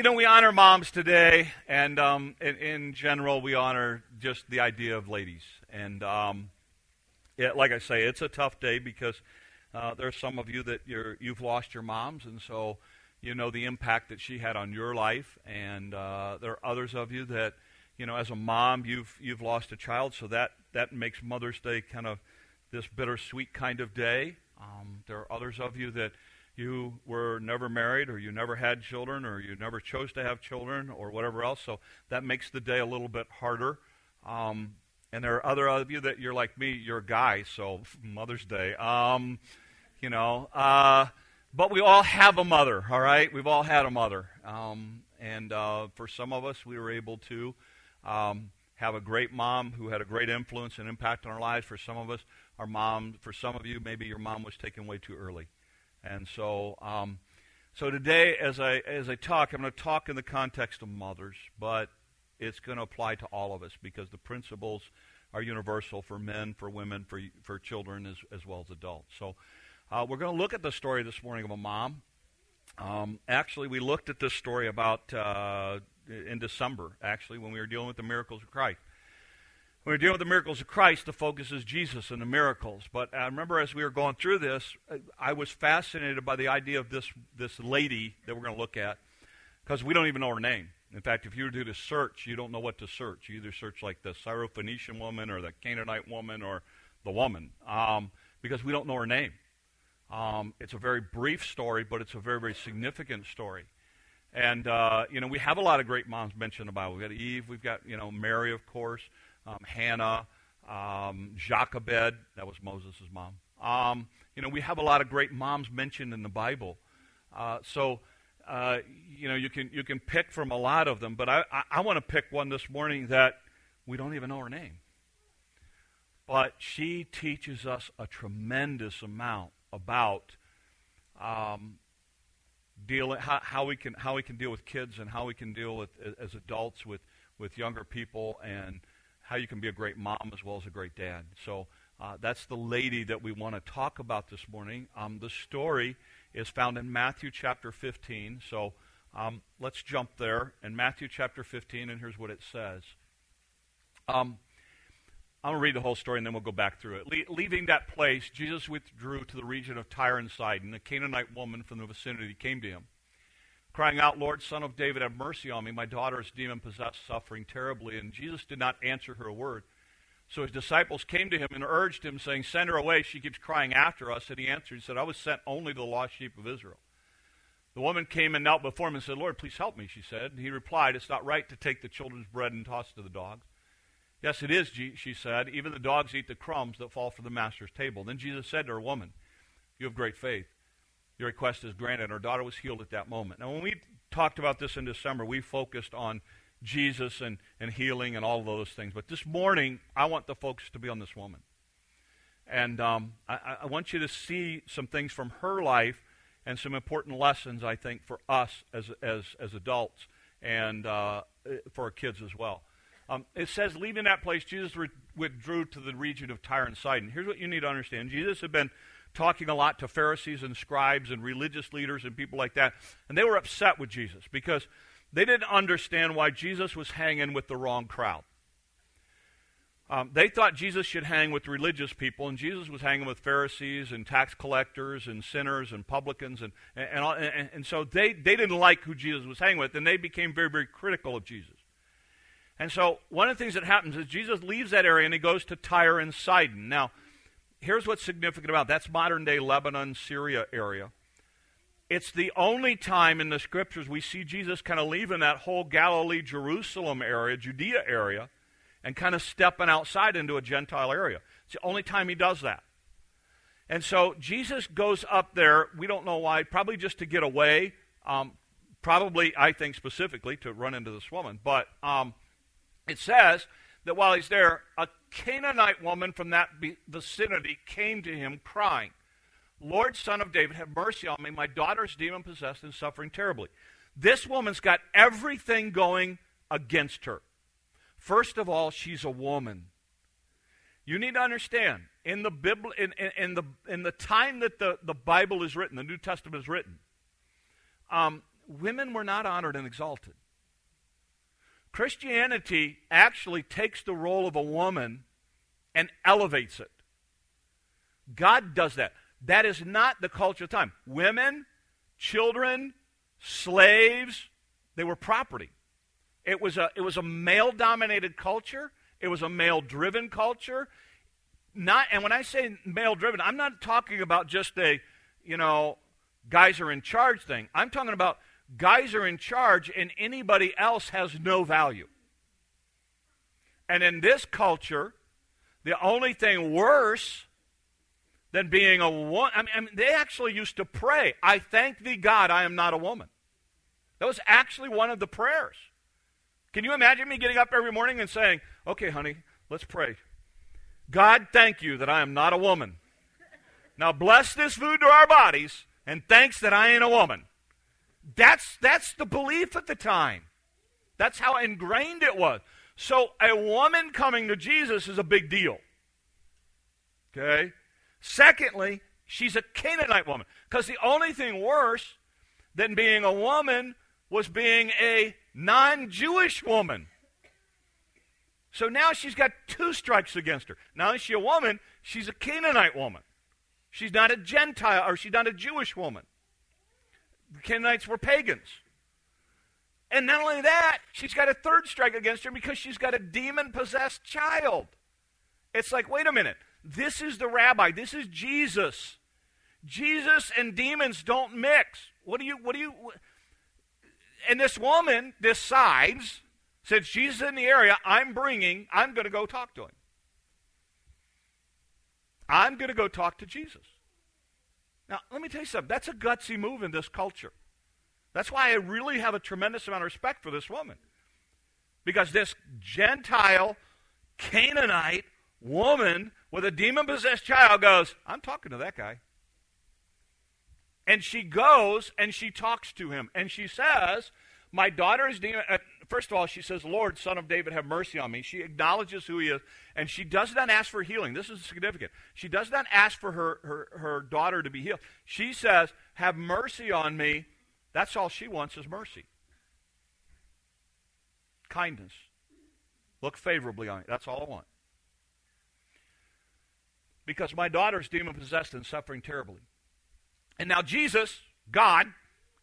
you know, we honor moms today, and um, in, in, general, we honor just the idea of ladies. And um, it, like I say, it's a tough day because uh, are some of you that you're, you've lost your moms, and so you know the impact that she had on your life. And uh, there are others of you that, you know, as a mom, you've you've lost a child, so that that makes Mother's Day kind of this bittersweet kind of day. Um, there are others of you that you were never married or you never had children or you never chose to have children or whatever else. So that makes the day a little bit harder. Um, and there are other of you that you're like me, you're a guy, so Mother's Day. Um, you know, uh, but we all have a mother, all right? We've all had a mother. Um, and uh, for some of us, we were able to um, have a great mom who had a great influence and impact on our lives. For some of us, our mom, for some of you, maybe your mom was taken way too early. And so, um, so today, as I as I talk, I'm going to talk in the context of mothers, but it's going to apply to all of us because the principles are universal for men, for women, for for children as as well as adults. So, uh, we're going to look at the story this morning of a mom. Um, actually, we looked at this story about uh, in December. Actually, when we were dealing with the miracles of Christ. When we're dealing with the miracles of Christ, the focus is Jesus and the miracles. But I remember as we were going through this, I was fascinated by the idea of this, this lady that we're going to look at because we don't even know her name. In fact, if you were to do the search, you don't know what to search. You either search like the Syrophoenician woman or the Canaanite woman or the woman um, because we don't know her name. Um, it's a very brief story, but it's a very, very significant story. And, uh, you know, we have a lot of great moms mentioned in the Bible. We've got Eve, we've got, you know, Mary, of course um, Hannah, um, Jochebed, that was Moses' mom. Um, you know, we have a lot of great moms mentioned in the Bible. Uh, so, uh, you know, you can, you can pick from a lot of them, but I, I, I want to pick one this morning that we don't even know her name. But she teaches us a tremendous amount about um, dealing how, how, we can how we can deal with kids and how we can deal with as adults with with younger people and how you can be a great mom as well as a great dad. So uh, that's the lady that we want to talk about this morning. Um, the story is found in Matthew chapter 15. So um, let's jump there in Matthew chapter 15, and here's what it says. Um, I'm going to read the whole story and then we'll go back through it. Le- leaving that place, Jesus withdrew to the region of Tyre and Sidon. A Canaanite woman from the vicinity came to him crying out, Lord, son of David, have mercy on me. My daughter is demon possessed, suffering terribly. And Jesus did not answer her a word. So his disciples came to him and urged him, saying, Send her away. She keeps crying after us. And he answered, He said, I was sent only to the lost sheep of Israel. The woman came and knelt before him and said, Lord, please help me, she said. And he replied, It's not right to take the children's bread and toss it to the dogs. Yes, it is, she said. Even the dogs eat the crumbs that fall from the master's table. Then Jesus said to her, Woman, you have great faith your request is granted. Our daughter was healed at that moment. Now, when we talked about this in December, we focused on Jesus and, and healing and all of those things. But this morning, I want the focus to be on this woman. And um, I, I, want you to see some things from her life and some important lessons, I think, for us as, as, as adults and uh, for our kids as well. Um, it says, leaving that place, Jesus re- withdrew to the region of Tyre and Sidon. Here's what you need to understand Jesus had been talking a lot to Pharisees and scribes and religious leaders and people like that. And they were upset with Jesus because they didn't understand why Jesus was hanging with the wrong crowd. Um, they thought Jesus should hang with religious people, and Jesus was hanging with Pharisees and tax collectors and sinners and publicans. And, and, and, and so they, they didn't like who Jesus was hanging with, and they became very, very critical of Jesus. And so one of the things that happens is Jesus leaves that area and he goes to Tyre and Sidon. Now, here's what's significant about that's modern day Lebanon, Syria area. It's the only time in the scriptures we see Jesus kind of leaving that whole Galilee, Jerusalem area, Judea area, and kind of stepping outside into a Gentile area. It's the only time he does that. And so Jesus goes up there, we don't know why, probably just to get away, um, probably, I think specifically, to run into this woman. But um, it says that while he's there, a Canaanite woman from that vicinity came to him crying, Lord, son of David, have mercy on me. My daughter is demon possessed and suffering terribly. This woman's got everything going against her. First of all, she's a woman. You need to understand, in the, Bible, in, in, in the, in the time that the, the Bible is written, the New Testament is written, um, women were not honored and exalted. Christianity actually takes the role of a woman and elevates it. God does that. That is not the culture of time. Women, children, slaves, they were property. It was a, it was a male dominated culture, it was a male driven culture. Not, and when I say male driven, I'm not talking about just a, you know, guys are in charge thing. I'm talking about guys are in charge and anybody else has no value. And in this culture, the only thing worse than being a woman, I mean, I mean, they actually used to pray, I thank thee, God, I am not a woman. That was actually one of the prayers. Can you imagine me getting up every morning and saying, okay, honey, let's pray. God, thank you that I am not a woman. Now bless this food to our bodies, and thanks that I ain't a woman. That's, that's the belief at the time. That's how ingrained it was. So a woman coming to Jesus is a big deal. Okay? Secondly, she's a Canaanite woman. Because the only thing worse than being a woman was being a non Jewish woman. So now she's got two strikes against her. Not is she a woman, she's a Canaanite woman. She's not a Gentile, or she's not a Jewish woman. The Canaanites were pagans. And not only that, she's got a third strike against her because she's got a demon possessed child. It's like, wait a minute. This is the rabbi. This is Jesus. Jesus and demons don't mix. What do you, what do you, and this woman decides, since Jesus in the area, I'm bringing, I'm going to go talk to him. I'm going to go talk to Jesus. Now, let me tell you something. That's a gutsy move in this culture. That's why I really have a tremendous amount of respect for this woman. Because this Gentile, Canaanite woman with a demon possessed child goes, I'm talking to that guy. And she goes and she talks to him. And she says, My daughter is demon. Uh, first of all, she says, Lord, son of David, have mercy on me. She acknowledges who he is. And she does not ask for healing. This is significant. She does not ask for her, her, her daughter to be healed. She says, Have mercy on me. That's all she wants is mercy. Kindness. Look favorably on it. That's all I want. Because my daughter is demon possessed and suffering terribly. And now Jesus, God,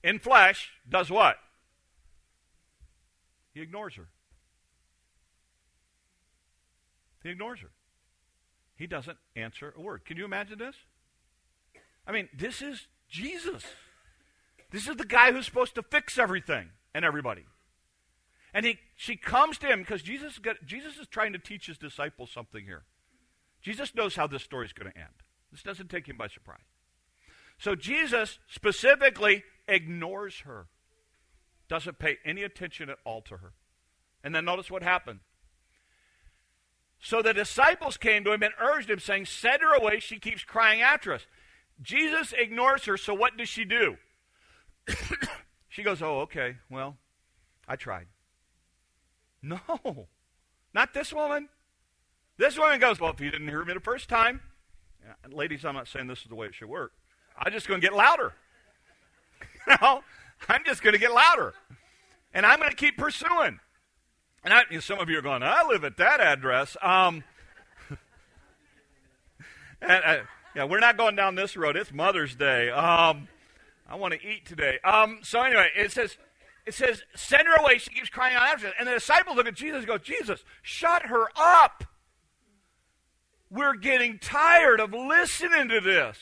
in flesh, does what? He ignores her. He ignores her. He doesn't answer a word. Can you imagine this? I mean, this is Jesus. This is the guy who's supposed to fix everything and everybody. And he, she comes to him because Jesus, got, Jesus is trying to teach his disciples something here. Jesus knows how this story is going to end. This doesn't take him by surprise. So Jesus specifically ignores her, doesn't pay any attention at all to her. And then notice what happened. So the disciples came to him and urged him, saying, Send her away, she keeps crying after us. Jesus ignores her, so what does she do? she goes, Oh, okay, well, I tried. No, not this woman. This woman goes, Well, if you didn't hear me the first time, ladies, I'm not saying this is the way it should work. I'm just going to get louder. no, I'm just going to get louder. And I'm going to keep pursuing. And I, some of you are going, I live at that address. Um, and, uh, yeah, we're not going down this road. It's Mother's Day. Um, I want to eat today. Um, so anyway, it says, it says, send her away. She keeps crying out after. And the disciples look at Jesus and go, Jesus, shut her up. We're getting tired of listening to this.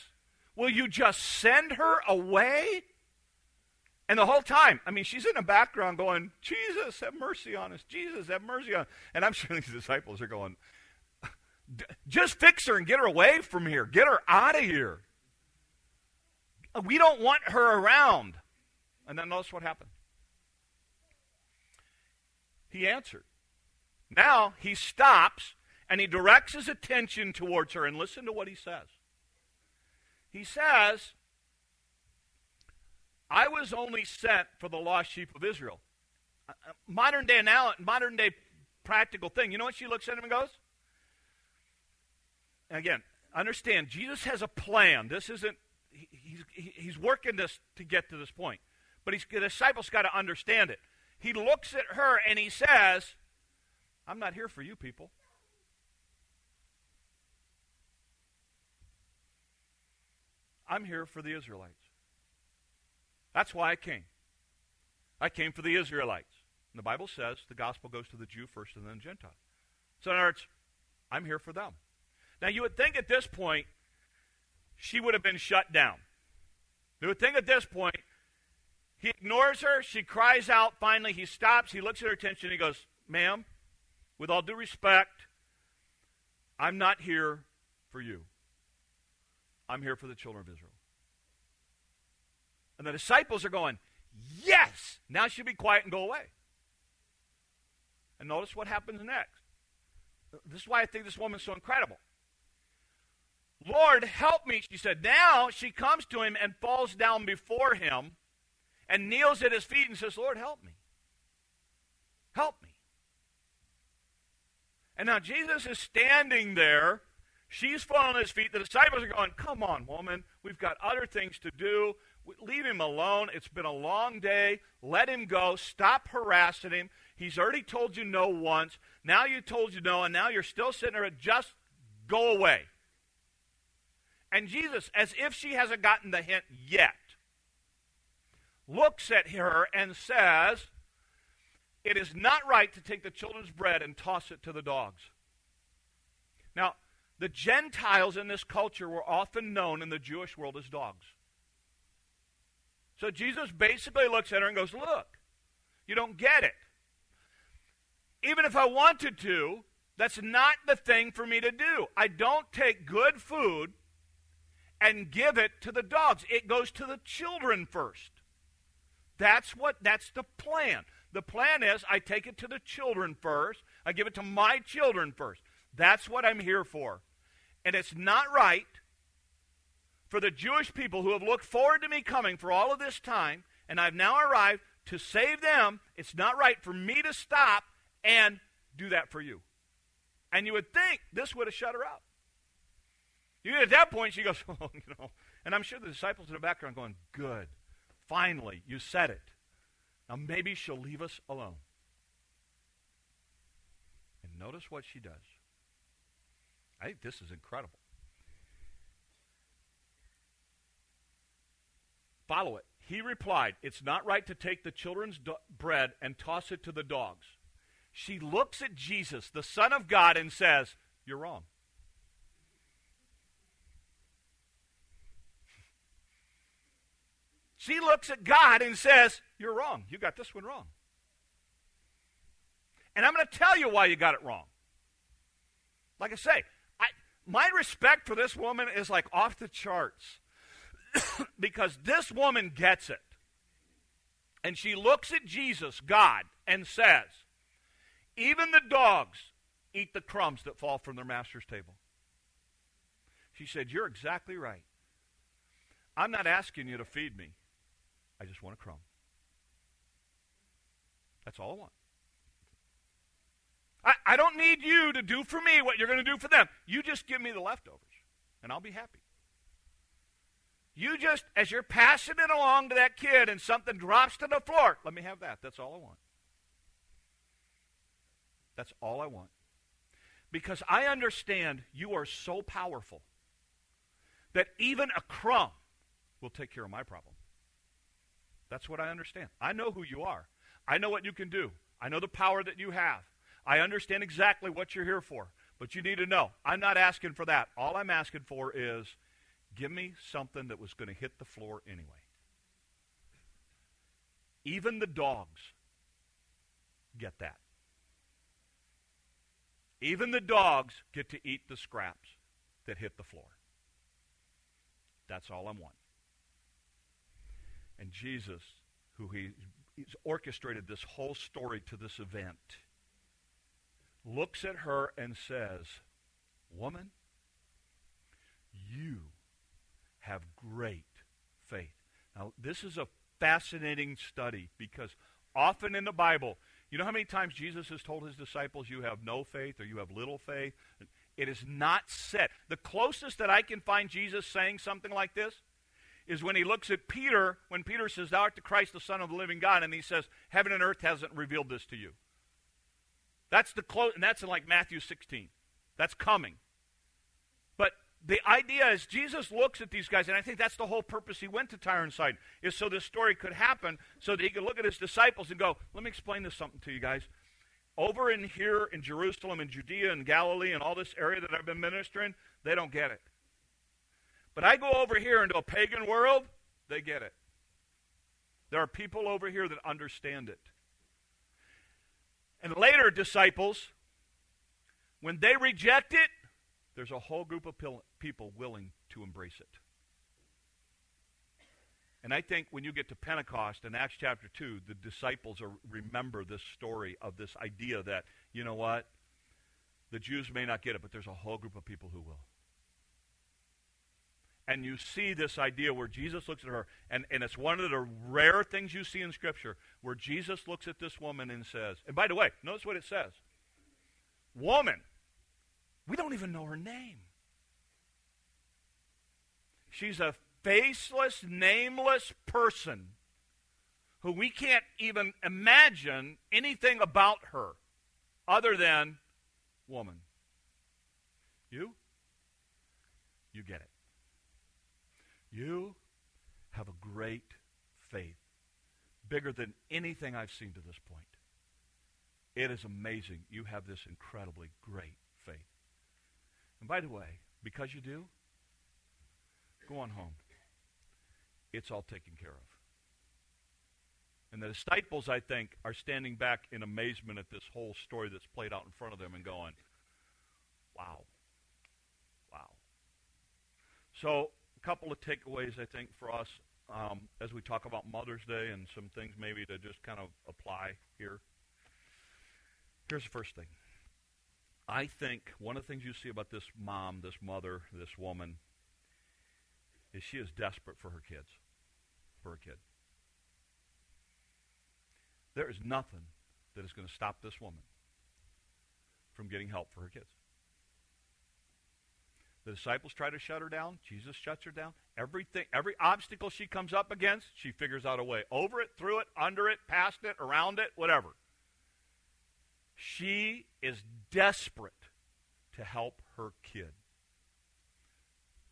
Will you just send her away? And the whole time, I mean, she's in the background going, Jesus, have mercy on us. Jesus, have mercy on us. And I'm sure these disciples are going, just fix her and get her away from here. Get her out of here. Uh, we don't want her around. And then notice what happened. He answered. Now he stops and he directs his attention towards her. And listen to what he says. He says, I was only sent for the lost sheep of Israel. Uh, uh, modern day now, modern day practical thing. You know what she looks at him and goes? Again, understand, Jesus has a plan. This isn't, he's, he's working this to get to this point. But he's, the disciples got to understand it. He looks at her and he says, I'm not here for you people. I'm here for the Israelites. That's why I came. I came for the Israelites. And the Bible says the gospel goes to the Jew first and then the Gentile. So, in other words, I'm here for them. Now, you would think at this point she would have been shut down. You would think at this point he ignores her. She cries out. Finally, he stops. He looks at her attention. He goes, Ma'am, with all due respect, I'm not here for you. I'm here for the children of Israel. And the disciples are going, Yes! Now she'll be quiet and go away. And notice what happens next. This is why I think this woman's so incredible. Lord, help me, she said. Now she comes to him and falls down before him and kneels at his feet and says, Lord, help me. Help me. And now Jesus is standing there. She's falling on his feet. The disciples are going, Come on, woman. We've got other things to do. Leave him alone. It's been a long day. Let him go. Stop harassing him. He's already told you no once. Now you told you no, and now you're still sitting there. Just go away. And Jesus, as if she hasn't gotten the hint yet, looks at her and says, It is not right to take the children's bread and toss it to the dogs. Now, the Gentiles in this culture were often known in the Jewish world as dogs. So Jesus basically looks at her and goes, Look, you don't get it. Even if I wanted to, that's not the thing for me to do. I don't take good food and give it to the dogs. It goes to the children first. That's what that's the plan. The plan is I take it to the children first. I give it to my children first. That's what I'm here for. And it's not right for the Jewish people who have looked forward to me coming for all of this time, and I've now arrived to save them. It's not right for me to stop and do that for you. And you would think this would have shut her up. You at that point, she goes, oh, you know. And I'm sure the disciples in the background going, good. Finally, you said it. Now maybe she'll leave us alone. And notice what she does. I think this is incredible. Follow it. He replied, It's not right to take the children's do- bread and toss it to the dogs. She looks at Jesus, the Son of God, and says, You're wrong. She looks at God and says, You're wrong. You got this one wrong. And I'm going to tell you why you got it wrong. Like I say, I, my respect for this woman is like off the charts because this woman gets it. And she looks at Jesus, God, and says, Even the dogs eat the crumbs that fall from their master's table. She said, You're exactly right. I'm not asking you to feed me. I just want a crumb. That's all I want. I, I don't need you to do for me what you're going to do for them. You just give me the leftovers, and I'll be happy. You just, as you're passing it along to that kid and something drops to the floor, let me have that. That's all I want. That's all I want. Because I understand you are so powerful that even a crumb will take care of my problem. That's what I understand. I know who you are. I know what you can do. I know the power that you have. I understand exactly what you're here for. But you need to know, I'm not asking for that. All I'm asking for is give me something that was going to hit the floor anyway. Even the dogs get that. Even the dogs get to eat the scraps that hit the floor. That's all I'm wanting. And Jesus, who he, he's orchestrated this whole story to this event, looks at her and says, Woman, you have great faith. Now, this is a fascinating study because often in the Bible, you know how many times Jesus has told his disciples, You have no faith or you have little faith? It is not said. The closest that I can find Jesus saying something like this is when he looks at Peter, when Peter says, Thou art the Christ, the Son of the living God, and he says, Heaven and earth hasn't revealed this to you. That's the close, and that's in like Matthew 16. That's coming. But the idea is Jesus looks at these guys, and I think that's the whole purpose he went to Tyre and Sidon, is so this story could happen, so that he could look at his disciples and go, Let me explain this something to you guys. Over in here in Jerusalem and Judea and Galilee and all this area that I've been ministering, they don't get it. But I go over here into a pagan world, they get it. There are people over here that understand it. And later, disciples, when they reject it, there's a whole group of people willing to embrace it. And I think when you get to Pentecost in Acts chapter 2, the disciples are, remember this story of this idea that, you know what? The Jews may not get it, but there's a whole group of people who will. And you see this idea where Jesus looks at her, and, and it's one of the rare things you see in Scripture where Jesus looks at this woman and says, and by the way, notice what it says Woman, we don't even know her name. She's a faceless, nameless person who we can't even imagine anything about her other than woman. You? You get it. You have a great faith, bigger than anything I've seen to this point. It is amazing. You have this incredibly great faith. And by the way, because you do, go on home it's all taken care of. And the disciples, I think, are standing back in amazement at this whole story that's played out in front of them and going, wow. Wow. So, a couple of takeaways, I think, for us um, as we talk about Mother's Day and some things maybe to just kind of apply here. Here's the first thing. I think one of the things you see about this mom, this mother, this woman, is she is desperate for her kids for her kid. There is nothing that is going to stop this woman from getting help for her kids. The disciples try to shut her down. Jesus shuts her down. Everything, every obstacle she comes up against, she figures out a way over it, through it, under it, past it, around it, whatever. She is desperate to help her kid.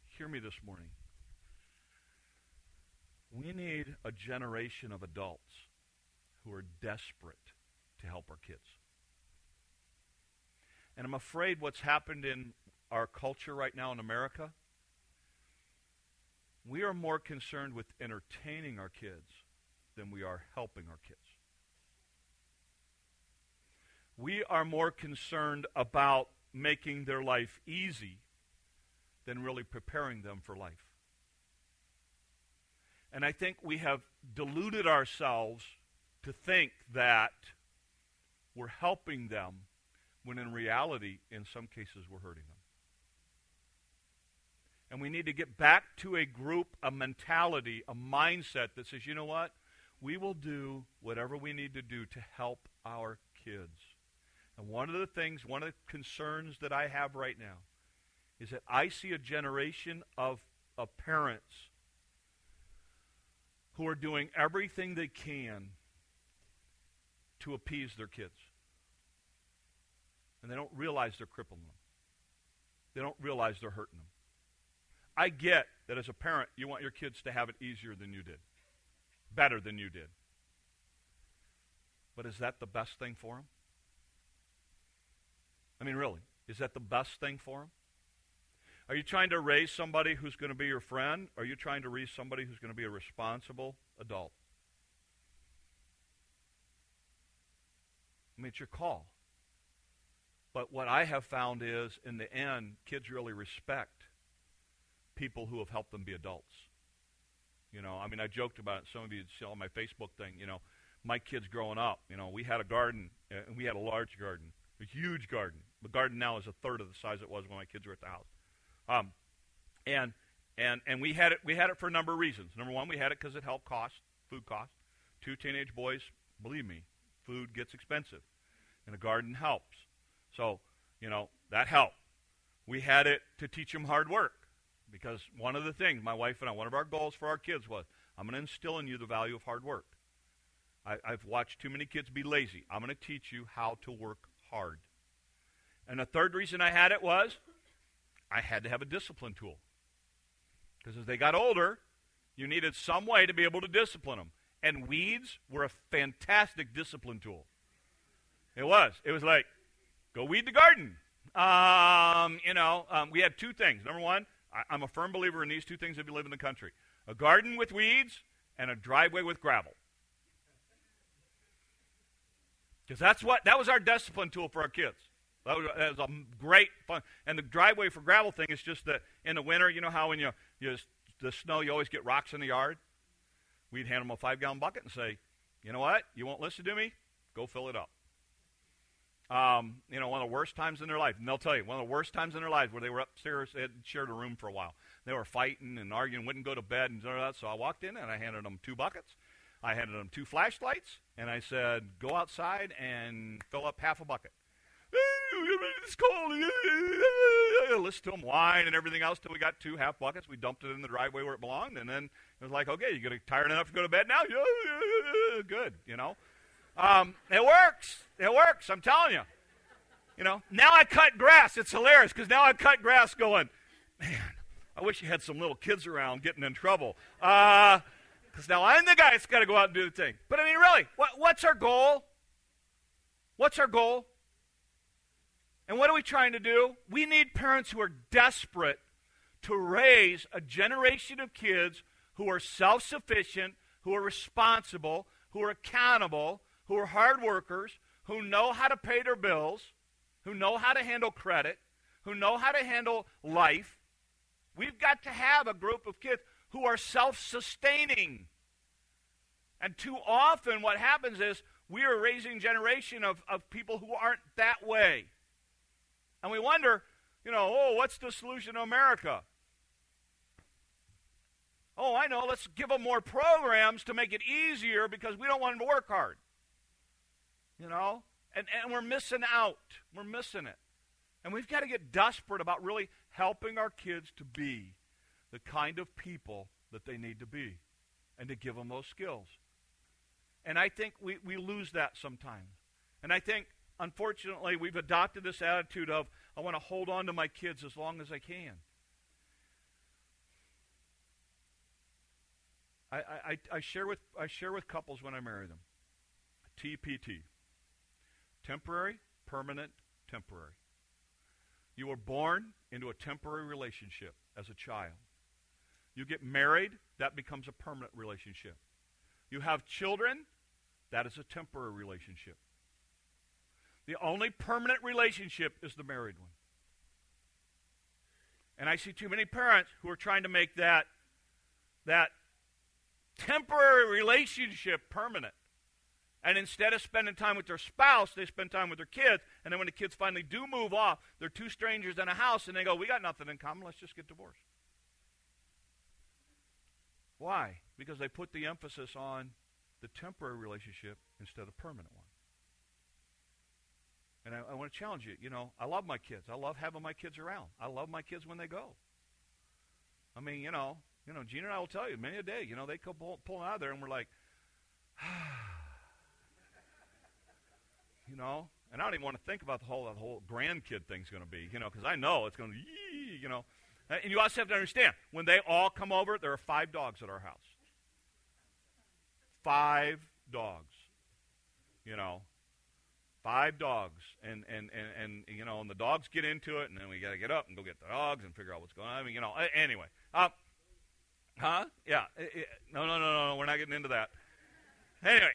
Hear me this morning. We need a generation of adults who are desperate to help our kids. And I'm afraid what's happened in our culture right now in America, we are more concerned with entertaining our kids than we are helping our kids. We are more concerned about making their life easy than really preparing them for life. And I think we have deluded ourselves to think that we're helping them when in reality, in some cases, we're hurting them. And we need to get back to a group, a mentality, a mindset that says, you know what? We will do whatever we need to do to help our kids. And one of the things, one of the concerns that I have right now is that I see a generation of, of parents who are doing everything they can to appease their kids. And they don't realize they're crippling them. They don't realize they're hurting them. I get that as a parent, you want your kids to have it easier than you did, better than you did. But is that the best thing for them? I mean, really, is that the best thing for them? Are you trying to raise somebody who's going to be your friend? Or are you trying to raise somebody who's going to be a responsible adult? I mean, it's your call. But what I have found is, in the end, kids really respect people who have helped them be adults. You know, I mean, I joked about it. Some of you saw my Facebook thing. You know, my kids growing up, you know, we had a garden, and we had a large garden, a huge garden. The garden now is a third of the size it was when my kids were at the house. Um, and and and we had it we had it for a number of reasons. Number one, we had it because it helped cost food costs. Two teenage boys, believe me, food gets expensive, and a garden helps. So you know that helped. We had it to teach them hard work. Because one of the things, my wife and I, one of our goals for our kids was, I'm going to instill in you the value of hard work. I, I've watched too many kids be lazy. I'm going to teach you how to work hard. And the third reason I had it was I had to have a discipline tool. Because as they got older, you needed some way to be able to discipline them. And weeds were a fantastic discipline tool. It was. It was like, go weed the garden. Um, you know, um, we had two things. Number one, I, am a firm believer in these two things if you live in the country a garden with weeds and a driveway with gravel. Because that's what that was our discipline tool for our kids. That was, that was, a great fun. And the driveway for gravel thing is just that in the winter, you know how when you, you the snow, you always get rocks in the yard. We'd hand them a five gallon bucket and say, you know what? You won't listen to me? Go fill it up. Um, you know, one of the worst times in their life, and they'll tell you, one of the worst times in their lives where they were upstairs, they had shared a room for a while. They were fighting and arguing, wouldn't go to bed and all that. So I walked in and I handed them two buckets. I handed them two flashlights, and I said, go outside and fill up half a bucket. It's cold. Listen to them whine and everything else till we got two half buckets. We dumped it in the driveway where it belonged, and then it was like, okay, you getting tired enough to go to bed now? Good, you know. Um, it works. It works. I'm telling you. You know. Now I cut grass. It's hilarious because now I cut grass, going, man. I wish you had some little kids around getting in trouble. Because uh, now I'm the guy that's got to go out and do the thing. But I mean, really, what, what's our goal? What's our goal? And what are we trying to do? We need parents who are desperate to raise a generation of kids who are self sufficient, who are responsible, who are accountable, who are hard workers, who know how to pay their bills, who know how to handle credit, who know how to handle life. We've got to have a group of kids who are self sustaining. And too often, what happens is we are raising generation of, of people who aren't that way. And we wonder, you know, oh, what's the solution to America? Oh, I know, let's give them more programs to make it easier because we don't want them to work hard. You know? And, and we're missing out. We're missing it. And we've got to get desperate about really helping our kids to be the kind of people that they need to be and to give them those skills. And I think we, we lose that sometimes. And I think unfortunately, we've adopted this attitude of, I want to hold on to my kids as long as I can. I, I, I, share with, I share with couples when I marry them TPT temporary, permanent, temporary. You were born into a temporary relationship as a child. You get married, that becomes a permanent relationship. You have children, that is a temporary relationship. The only permanent relationship is the married one. And I see too many parents who are trying to make that, that temporary relationship permanent. And instead of spending time with their spouse, they spend time with their kids. And then when the kids finally do move off, they're two strangers in a house and they go, We got nothing in common, let's just get divorced. Why? Because they put the emphasis on the temporary relationship instead of permanent one. And I, I want to challenge you. You know, I love my kids. I love having my kids around. I love my kids when they go. I mean, you know, you know, Gina and I will tell you many a day. You know, they come pull, out of there, and we're like, you know. And I don't even want to think about the whole the whole grandkid thing's going to be, you know, because I know it's going to, you know. And you also have to understand when they all come over, there are five dogs at our house. Five dogs, you know. Five dogs, and, and, and, and you know, and the dogs get into it, and then we got to get up and go get the dogs and figure out what's going on. I mean, you know, anyway. Uh, huh? Yeah. No, no, no, no, no we're not getting into that. Anyway,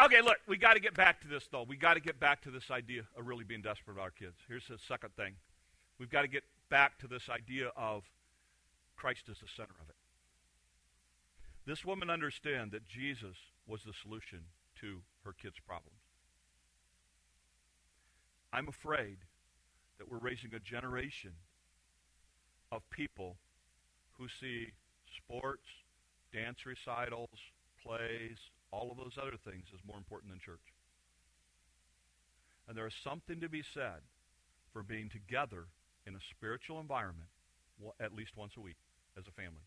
uh, okay, look, we got to get back to this, though. We got to get back to this idea of really being desperate about our kids. Here's the second thing. We've got to get back to this idea of Christ as the center of it. This woman understand that Jesus was the solution to her kids' problems. I'm afraid that we're raising a generation of people who see sports, dance recitals, plays, all of those other things as more important than church. And there is something to be said for being together in a spiritual environment at least once a week. as a family.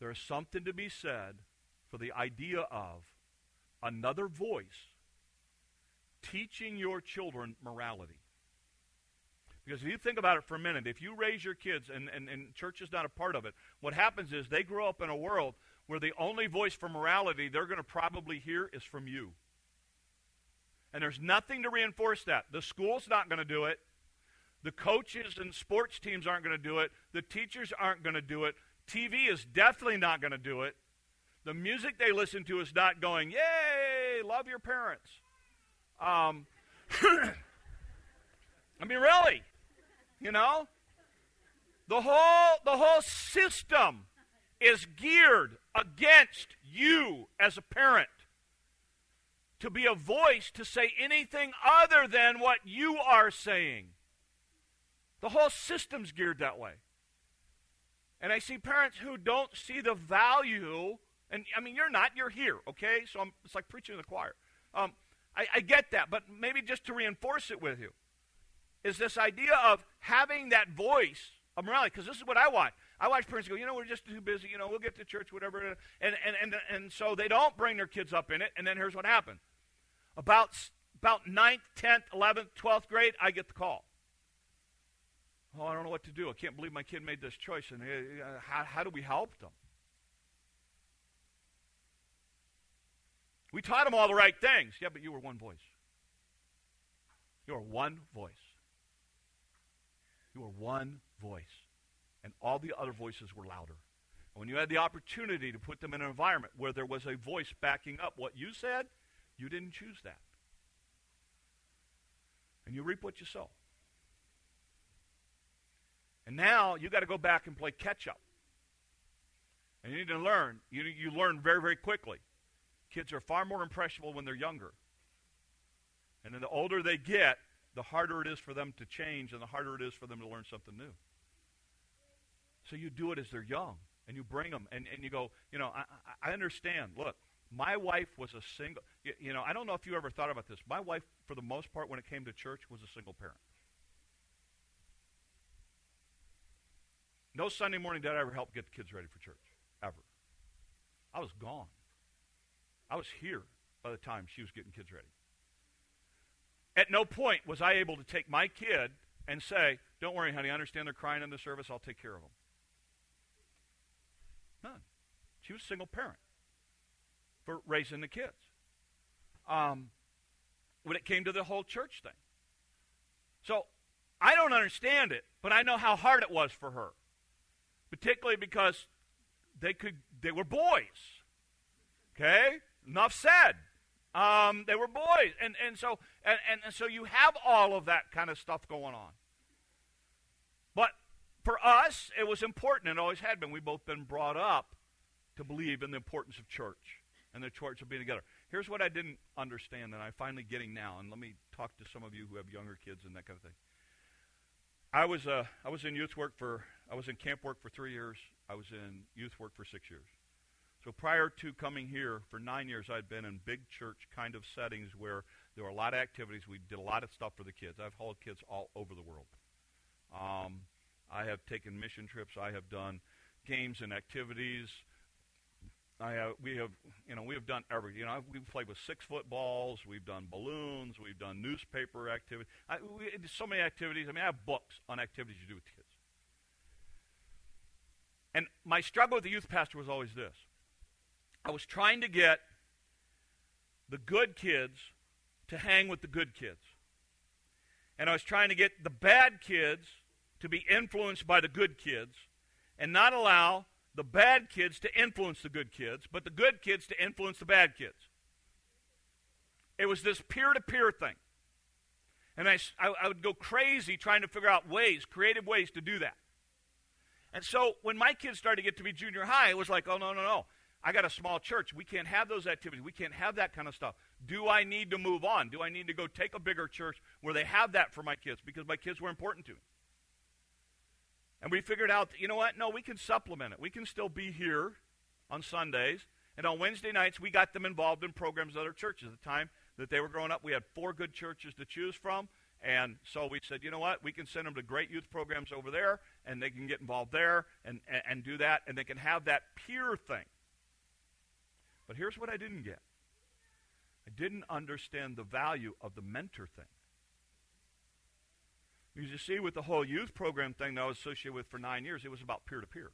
There is something to be said for the idea of another voice teaching your children morality. Because if you think about it for a minute, if you raise your kids, and, and, and church is not a part of it, what happens is they grow up in a world where the only voice for morality they're going to probably hear is from you. And there's nothing to reinforce that. The school's not going to do it. The coaches and sports teams aren't going to do it. The teachers aren't going to do it. TV is definitely not going to do it. The music they listen to is not going, yay, love your parents. Um, I mean, really, you know, the whole the whole system is geared against you as a parent to be a voice to say anything other than what you are saying. The whole system's geared that way. And I see parents who don't see the value, and I mean, you're not, you're here, okay? So I'm, it's like preaching in the choir. Um, I, I get that, but maybe just to reinforce it with you is this idea of having that voice of morality, because this is what I want. I watch parents go, you know, we're just too busy, you know, we'll get to church, whatever. And, and, and, and so they don't bring their kids up in it, and then here's what happened. About, about 9th, 10th, 11th, 12th grade, I get the call. Oh, I don't know what to do. I can't believe my kid made this choice. And uh, how, how do we help them? We taught them all the right things. Yeah, but you were one voice. You were one voice. You were one voice. And all the other voices were louder. And when you had the opportunity to put them in an environment where there was a voice backing up what you said, you didn't choose that. And you reap what you sow. And now you got to go back and play catch up. And you need to learn. You, you learn very, very quickly. Kids are far more impressionable when they're younger. And then the older they get, the harder it is for them to change and the harder it is for them to learn something new. So you do it as they're young and you bring them and, and you go, you know, I, I understand. Look, my wife was a single, you, you know, I don't know if you ever thought about this. My wife, for the most part, when it came to church, was a single parent. No Sunday morning did I ever help get the kids ready for church, ever. I was gone. I was here by the time she was getting kids ready. At no point was I able to take my kid and say, Don't worry, honey, I understand they're crying in the service. I'll take care of them. None. She was a single parent for raising the kids. Um, when it came to the whole church thing. So I don't understand it, but I know how hard it was for her. Particularly because they could they were boys. Okay? Enough said. Um, they were boys, and and so and, and, and so you have all of that kind of stuff going on. But for us, it was important, and always had been. We've both been brought up to believe in the importance of church and the church of being together. Here's what I didn't understand, and I'm finally getting now. And let me talk to some of you who have younger kids and that kind of thing. I was uh, I was in youth work for I was in camp work for three years. I was in youth work for six years. So prior to coming here, for nine years, I'd been in big church kind of settings where there were a lot of activities. We did a lot of stuff for the kids. I've hauled kids all over the world. Um, I have taken mission trips. I have done games and activities. I have, we have, you know, we have done everything. You know, we've played with six foot balls. We've done balloons. We've done newspaper activities. I, we, so many activities. I mean, I have books on activities you do with kids. And my struggle with the youth pastor was always this I was trying to get the good kids to hang with the good kids. And I was trying to get the bad kids to be influenced by the good kids and not allow the bad kids to influence the good kids, but the good kids to influence the bad kids. It was this peer to peer thing. And I, I, would go crazy trying to figure out ways, creative ways to do that. And so when my kids started to get to be junior high, it was like, oh, no, no, no. I got a small church. We can't have those activities. We can't have that kind of stuff. Do I need to move on? Do I need to go take a bigger church where they have that for my kids because my kids were important to me? And we figured out, you know what? No, we can supplement it. We can still be here on Sundays. And on Wednesday nights, we got them involved in programs at other churches. At the time that they were growing up, we had four good churches to choose from. And so we said, you know what? We can send them to great youth programs over there, and they can get involved there and, and, and do that, and they can have that peer thing. But here's what I didn't get I didn't understand the value of the mentor thing. Because you see, with the whole youth program thing that I was associated with for nine years, it was about peer to peer.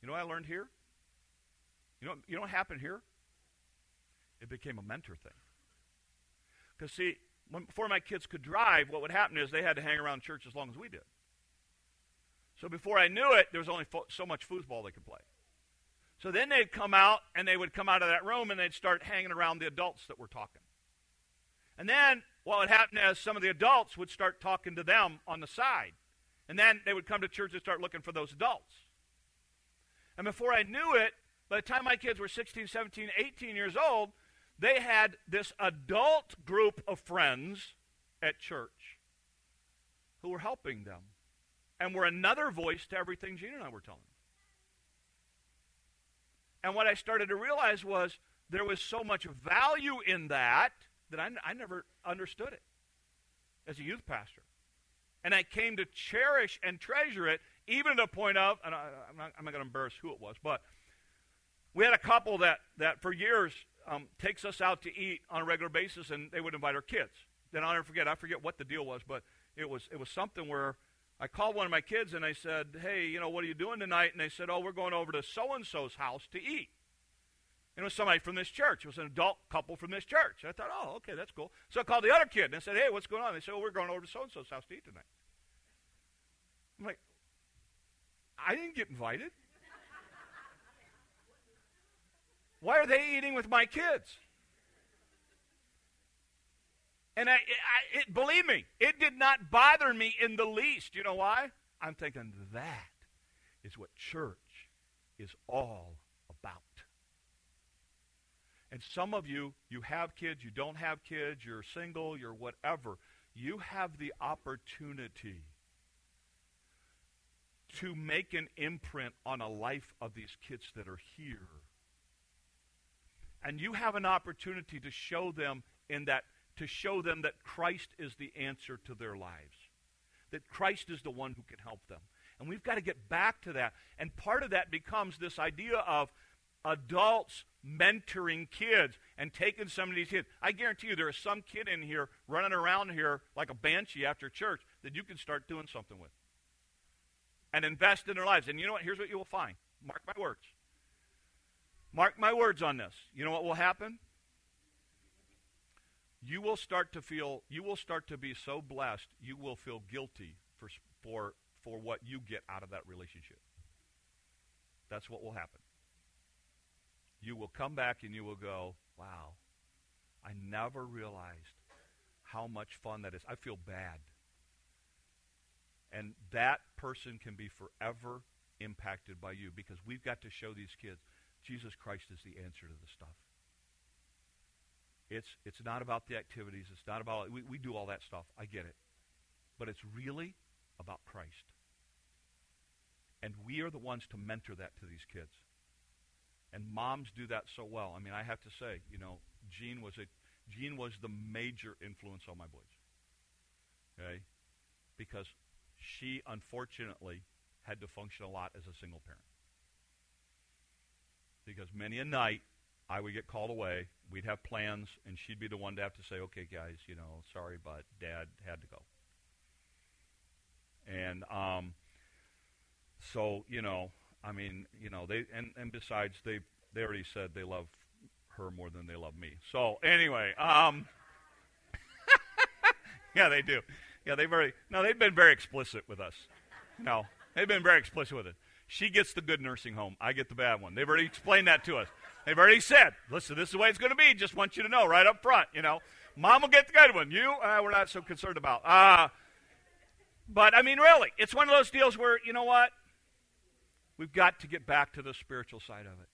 You know what I learned here? You know, you know what happened here? It became a mentor thing. Because, see, when, before my kids could drive, what would happen is they had to hang around church as long as we did. So before I knew it, there was only fo- so much foosball they could play. So then they'd come out, and they would come out of that room, and they'd start hanging around the adults that were talking. And then what would happen is some of the adults would start talking to them on the side. And then they would come to church and start looking for those adults. And before I knew it, by the time my kids were 16, 17, 18 years old, they had this adult group of friends at church who were helping them and were another voice to everything Jean and I were telling. And what I started to realize was there was so much value in that that I, I never understood it as a youth pastor. And I came to cherish and treasure it, even to the point of, and I, am not, not going to embarrass who it was, but we had a couple that, that for years um, takes us out to eat on a regular basis, and they would invite our kids. Then I'll never forget. I forget what the deal was, but it was it was something where I called one of my kids and I said, "Hey, you know, what are you doing tonight?" And they said, "Oh, we're going over to so and so's house to eat." And it was somebody from this church. It was an adult couple from this church. I thought, "Oh, okay, that's cool." So I called the other kid and I said, "Hey, what's going on?" They said, "Oh, we're going over to so and so's house to eat tonight." I'm like, "I didn't get invited." Why are they eating with my kids? And I, I it, believe me, it did not bother me in the least. You know why? I'm thinking that is what church is all about. And some of you, you have kids, you don't have kids, you're single, you're whatever. You have the opportunity to make an imprint on a life of these kids that are here and you have an opportunity to show them in that to show them that Christ is the answer to their lives. That Christ is the one who can help them. And we've got to get back to that. And part of that becomes this idea of adults mentoring kids and taking some of these kids. I guarantee you there is some kid in here running around here like a banshee after church that you can start doing something with. And invest in their lives. And you know what? Here's what you will find. Mark my words. Mark my words on this. You know what will happen? You will start to feel, you will start to be so blessed, you will feel guilty for, for, for what you get out of that relationship. That's what will happen. You will come back and you will go, wow, I never realized how much fun that is. I feel bad. And that person can be forever impacted by you because we've got to show these kids Jesus Christ is the answer to the stuff. It's, it's not about the activities. It's not about, we, we do all that stuff. I get it. But it's really about Christ. And we are the ones to mentor that to these kids. And moms do that so well. I mean, I have to say, you know, Jean was a Jean was the major influence on my boys. Okay? Because she unfortunately had to function a lot as a single parent because many a night I would get called away. We'd have plans, and she'd be the one to have to say, "Okay, guys, you know, sorry, but Dad had to go." And um, so you know, I mean, you know, they and and besides, they they already said they love her more than they love me. So anyway, um, yeah, they do. Yeah, they've very no, they've been very explicit with us. No, they've been very explicit with it. She gets the good nursing home. I get the bad one. They've already explained that to us. They've already said, listen, this is the way it's going to be. Just want you to know right up front, you know. Mom will get the good one. You, uh, we're not so concerned about. Uh, but, I mean, really, it's one of those deals where, you know what? We've got to get back to the spiritual side of it.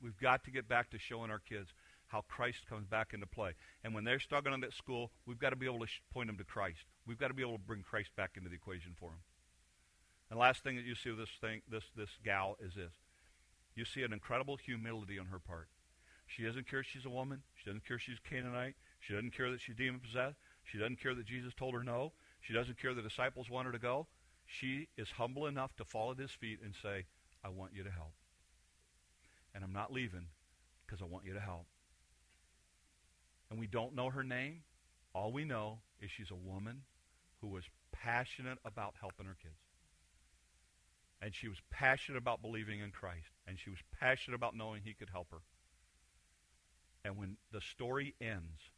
We've got to get back to showing our kids how Christ comes back into play. And when they're struggling at school, we've got to be able to point them to Christ. We've got to be able to bring Christ back into the equation for them. And last thing that you see with this thing, this this gal is this: you see an incredible humility on her part. She doesn't care she's a woman. She doesn't care she's Canaanite. She doesn't care that she's demon possessed. She doesn't care that Jesus told her no. She doesn't care the disciples want her to go. She is humble enough to fall at his feet and say, I want you to help. And I'm not leaving because I want you to help. And we don't know her name. All we know is she's a woman who was passionate about helping her kids. And she was passionate about believing in Christ. And she was passionate about knowing he could help her. And when the story ends,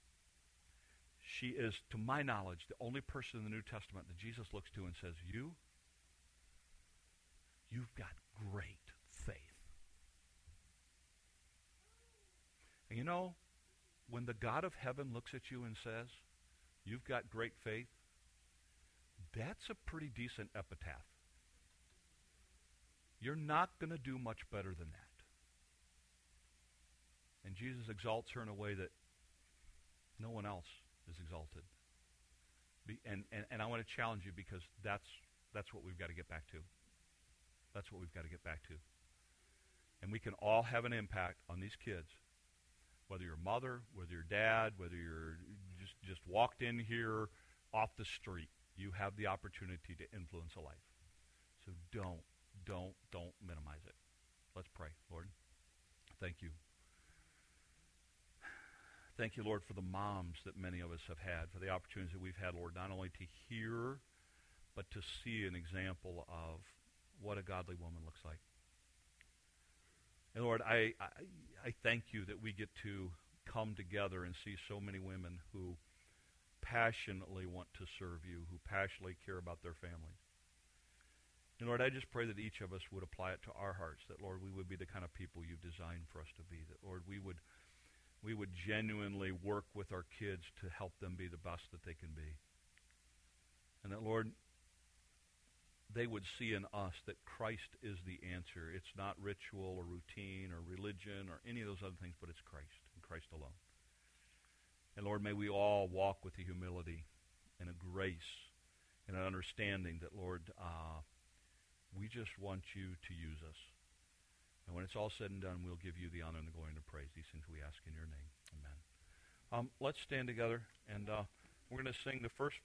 she is, to my knowledge, the only person in the New Testament that Jesus looks to and says, You, you've got great faith. And you know, when the God of heaven looks at you and says, You've got great faith, that's a pretty decent epitaph. You're not going to do much better than that. And Jesus exalts her in a way that no one else is exalted. And, and, and I want to challenge you because that's, that's what we've got to get back to. That's what we've got to get back to. And we can all have an impact on these kids. Whether you're a mother, whether you're dad, whether you're just, just walked in here off the street, you have the opportunity to influence a life. So don't, don't, don't minimize it. Let's pray, Lord. Thank you. Thank you, Lord, for the moms that many of us have had, for the opportunities that we've had, Lord, not only to hear, but to see an example of what a godly woman looks like. And Lord, I, I, I thank you that we get to come together and see so many women who passionately want to serve you, who passionately care about their families. And Lord, I just pray that each of us would apply it to our hearts, that, Lord, we would be the kind of people you've designed for us to be, that, Lord, we would, we would genuinely work with our kids to help them be the best that they can be. And that, Lord, they would see in us that Christ is the answer. It's not ritual or routine or religion or any of those other things, but it's Christ and Christ alone. And Lord, may we all walk with a humility and a grace and an understanding that, Lord, uh, we just want you to use us. And when it's all said and done, we'll give you the honor and the glory and the praise. These things we ask in your name. Amen. Um, let's stand together, and uh, we're going to sing the first verse.